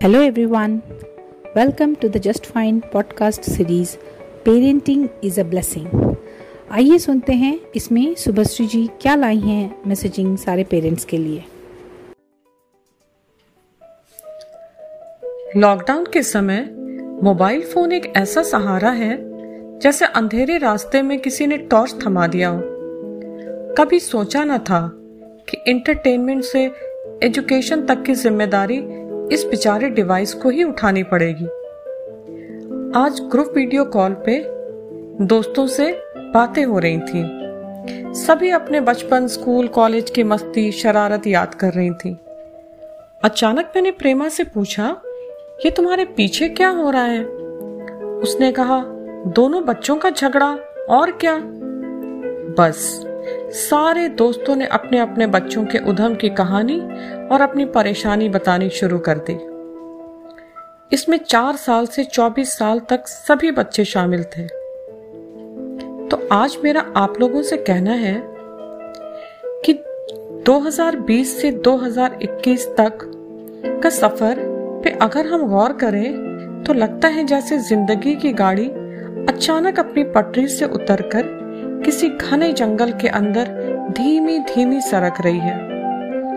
Hello everyone. Welcome to the Just Fine podcast series, Parenting is a Blessing. आइए सुनते हैं, इसमें सुभश्री जी क्या लाई हैं मैसेजिंग सारे पेरेंट्स के लिए लॉकडाउन के समय मोबाइल फ़ोन एक ऐसा सहारा है, जैसे अंधेरे रास्ते में किसी ने टॉर्च थमा दिया हो कभी सोचा न था कि एंटरटेनमेंट से एजुकेशन तक की ज़िम्मेदारी इस बेचारे डिवाइस को ही उठानी पड़ेगी। आज ग्रुप वीडियो कॉल पे दोस्तों से बातें हो रही थी। सभी अपने बचपन, स्कूल, कॉलेज की मस्ती, शरारत याद कर रही थी। अचानक मैंने प्रेमा से पूछा, ये तुम्हारे पीछे क्या हो रहा है? उसने कहा, दोनों बच्चों का झगड़ा और क्या? बस। सारे दोस्तों ने अपने अपने बच्चों के उधम की कहानी और अपनी परेशानी बतानी शुरू कर दी। इसमें चार साल से चौबीस साल तक सभी बच्चे शामिल थे। तो आज मेरा आप लोगों से कहना है कि 2020 से 2021 तक का सफ़र पे अगर हम गौर करें तो लगता है जैसे ज़िंदगी की गाड़ी अचानक अपनी पटरी से उतरकर किसी घने जंगल के अंदर धीमी धीमी सरक रही है।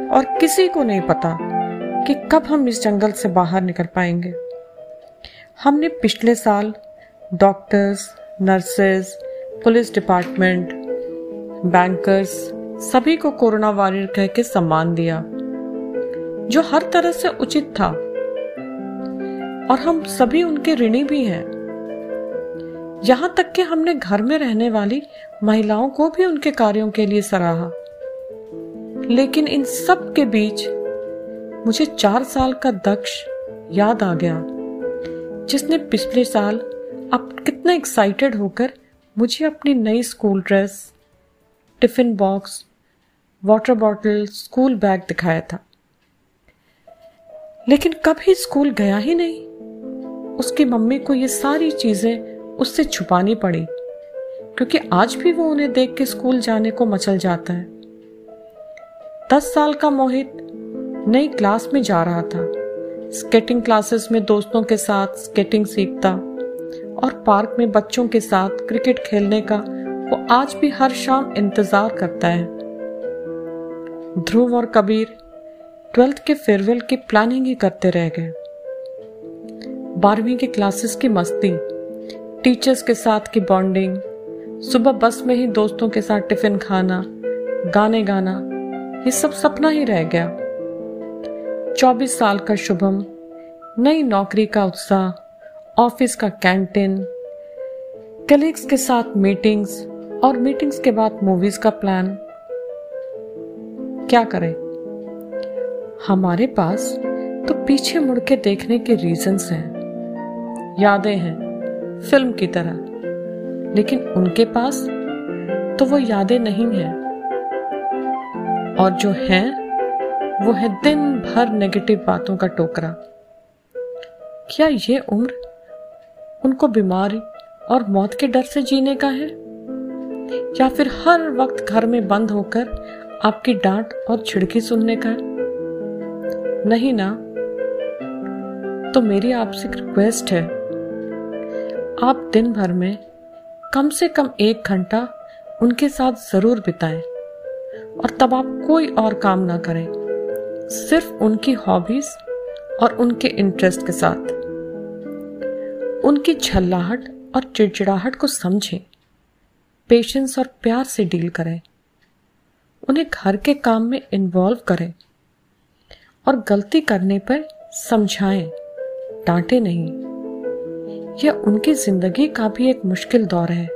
और किसी को नहीं पता कि कब हम इस जंगल से बाहर निकल पाएँगे। हमने पिछले साल doctors nurses police department, bankers, सभी को कोरोना वॉरियर कह के सम्मान दिया, जो हर तरह से उचित था। और हम सभी उनके ऋणी भी हैं। यहाँ तक कि हमने घर में रहने वाली महिलाओं को भी उनके कार्यों के लिए सराहा। लेकिन इन सब के बीच मुझे चार साल का दक्ष याद आ गया, जिसने पिछले साल अब कितना एक्साइटेड होकर मुझे अपनी नई school dress tiffin box water bottle school bag दिखाया था। लेकिन कभी स्कूल गया ही नहीं। उसकी मम्मी को ये सारी चीज़ें उससे छुपानी पड़ी, क्योंकि आज भी वो उन्हें देख के स्कूल जाने को मचल जाता है। दस साल का मोहित नई क्लास में जा रहा था। स्केटिंग क्लासेस में दोस्तों के साथ स्केटिंग सीखता और पार्क में बच्चों के साथ क्रिकेट खेलने का वो आज भी हर शाम इंतज़ार करता है। ध्रुव और कबीर ट्वेल्थ के फेयरवेल की प्लानिंग ही करते रह गए। बारहवीं के क्लासेस की मस्ती टीचर्स के साथ की बॉन्डिंग, सुबह बस में ही दोस्तों के साथ टिफ़िन खाना, गाने गाना, ये सब सपना ही रह गया। चौबीस साल का शुभम, नई नौकरी का उत्साह, ऑफ़िस का कैंटीन कलीग्स के साथ मीटिंग्स और मीटिंग्स के बाद मूवीज़ का प्लान क्या करें? हमारे पास तो पीछे मुड़ के देखने के रीजंस हैं। यादें हैं। फ़िल्म की तरह। लेकिन उनके पास तो वो यादें नहीं हैं। और जो हैं, वो है दिन भर नेगेटिव बातों का टोकरा। क्या ये उम्र उनको बीमारी और मौत के डर से जीने का है? या फिर हर वक्त घर में बंद होकर आपकी डांट और छिड़की सुनने का है? नहीं ना। तो मेरी आपसे रिक्वेस्ट है। आप दिन भर में कम से कम एक घंटा उनके साथ ज़रूर बिताएँ और तब आप कोई और काम ना करें, सिर्फ़ उनकी हॉबीज और उनके इंटरेस्ट के साथ। उनकी झल्लाहट और चिड़चिड़ाहट को समझें पेशेंस और प्यार से डील करें, उन्हें घर के काम में इन्वॉल्व करें और गलती करने पर समझाएँ, डांटे नहीं। यह उनकी ज़िंदगी का भी एक मुश्किल दौर है,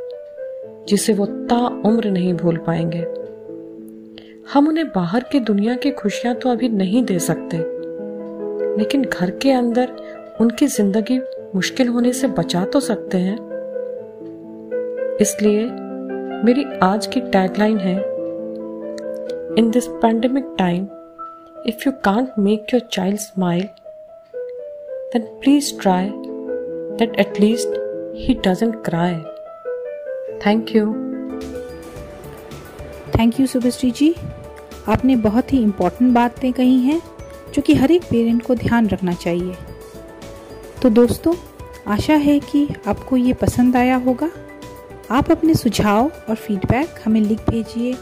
जिसे वो ता उम्र नहीं भूल पाएँगे। हम उन्हें बाहर की दुनिया की खुशियाँ तो अभी नहीं दे सकते, लेकिन घर के अंदर उनकी ज़िंदगी मुश्किल होने से बचा तो सकते हैं। इसलिए मेरी आज की टैगलाइन है in this pandemic time if you can't make your child smile then please try that at least he doesn't cry. Thank you. Thank you Subhashree ji आपने बहुत ही इम्पोर्टेंट बातें कही हैं, जो कि हर एक पेरेंट को ध्यान रखना चाहिए तो दोस्तों, आशा है कि आपको ये पसंद आया होगा आप अपने सुझाव और फीडबैक हमें लिख भेजिए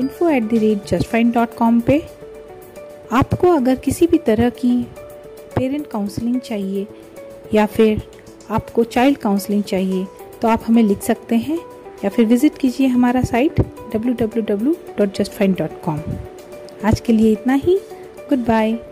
info at the rate just fine dot com पर आपको अगर किसी भी तरह की पेरेंट काउंसलिंग चाहिए, या फिर आपको चाइल्ड काउंसलिंग चाहिए तो आप हमें लिख सकते हैं या फिर विज़िट कीजिए हमारा साइट www.justfind.com आज के लिए इतना ही। Good bye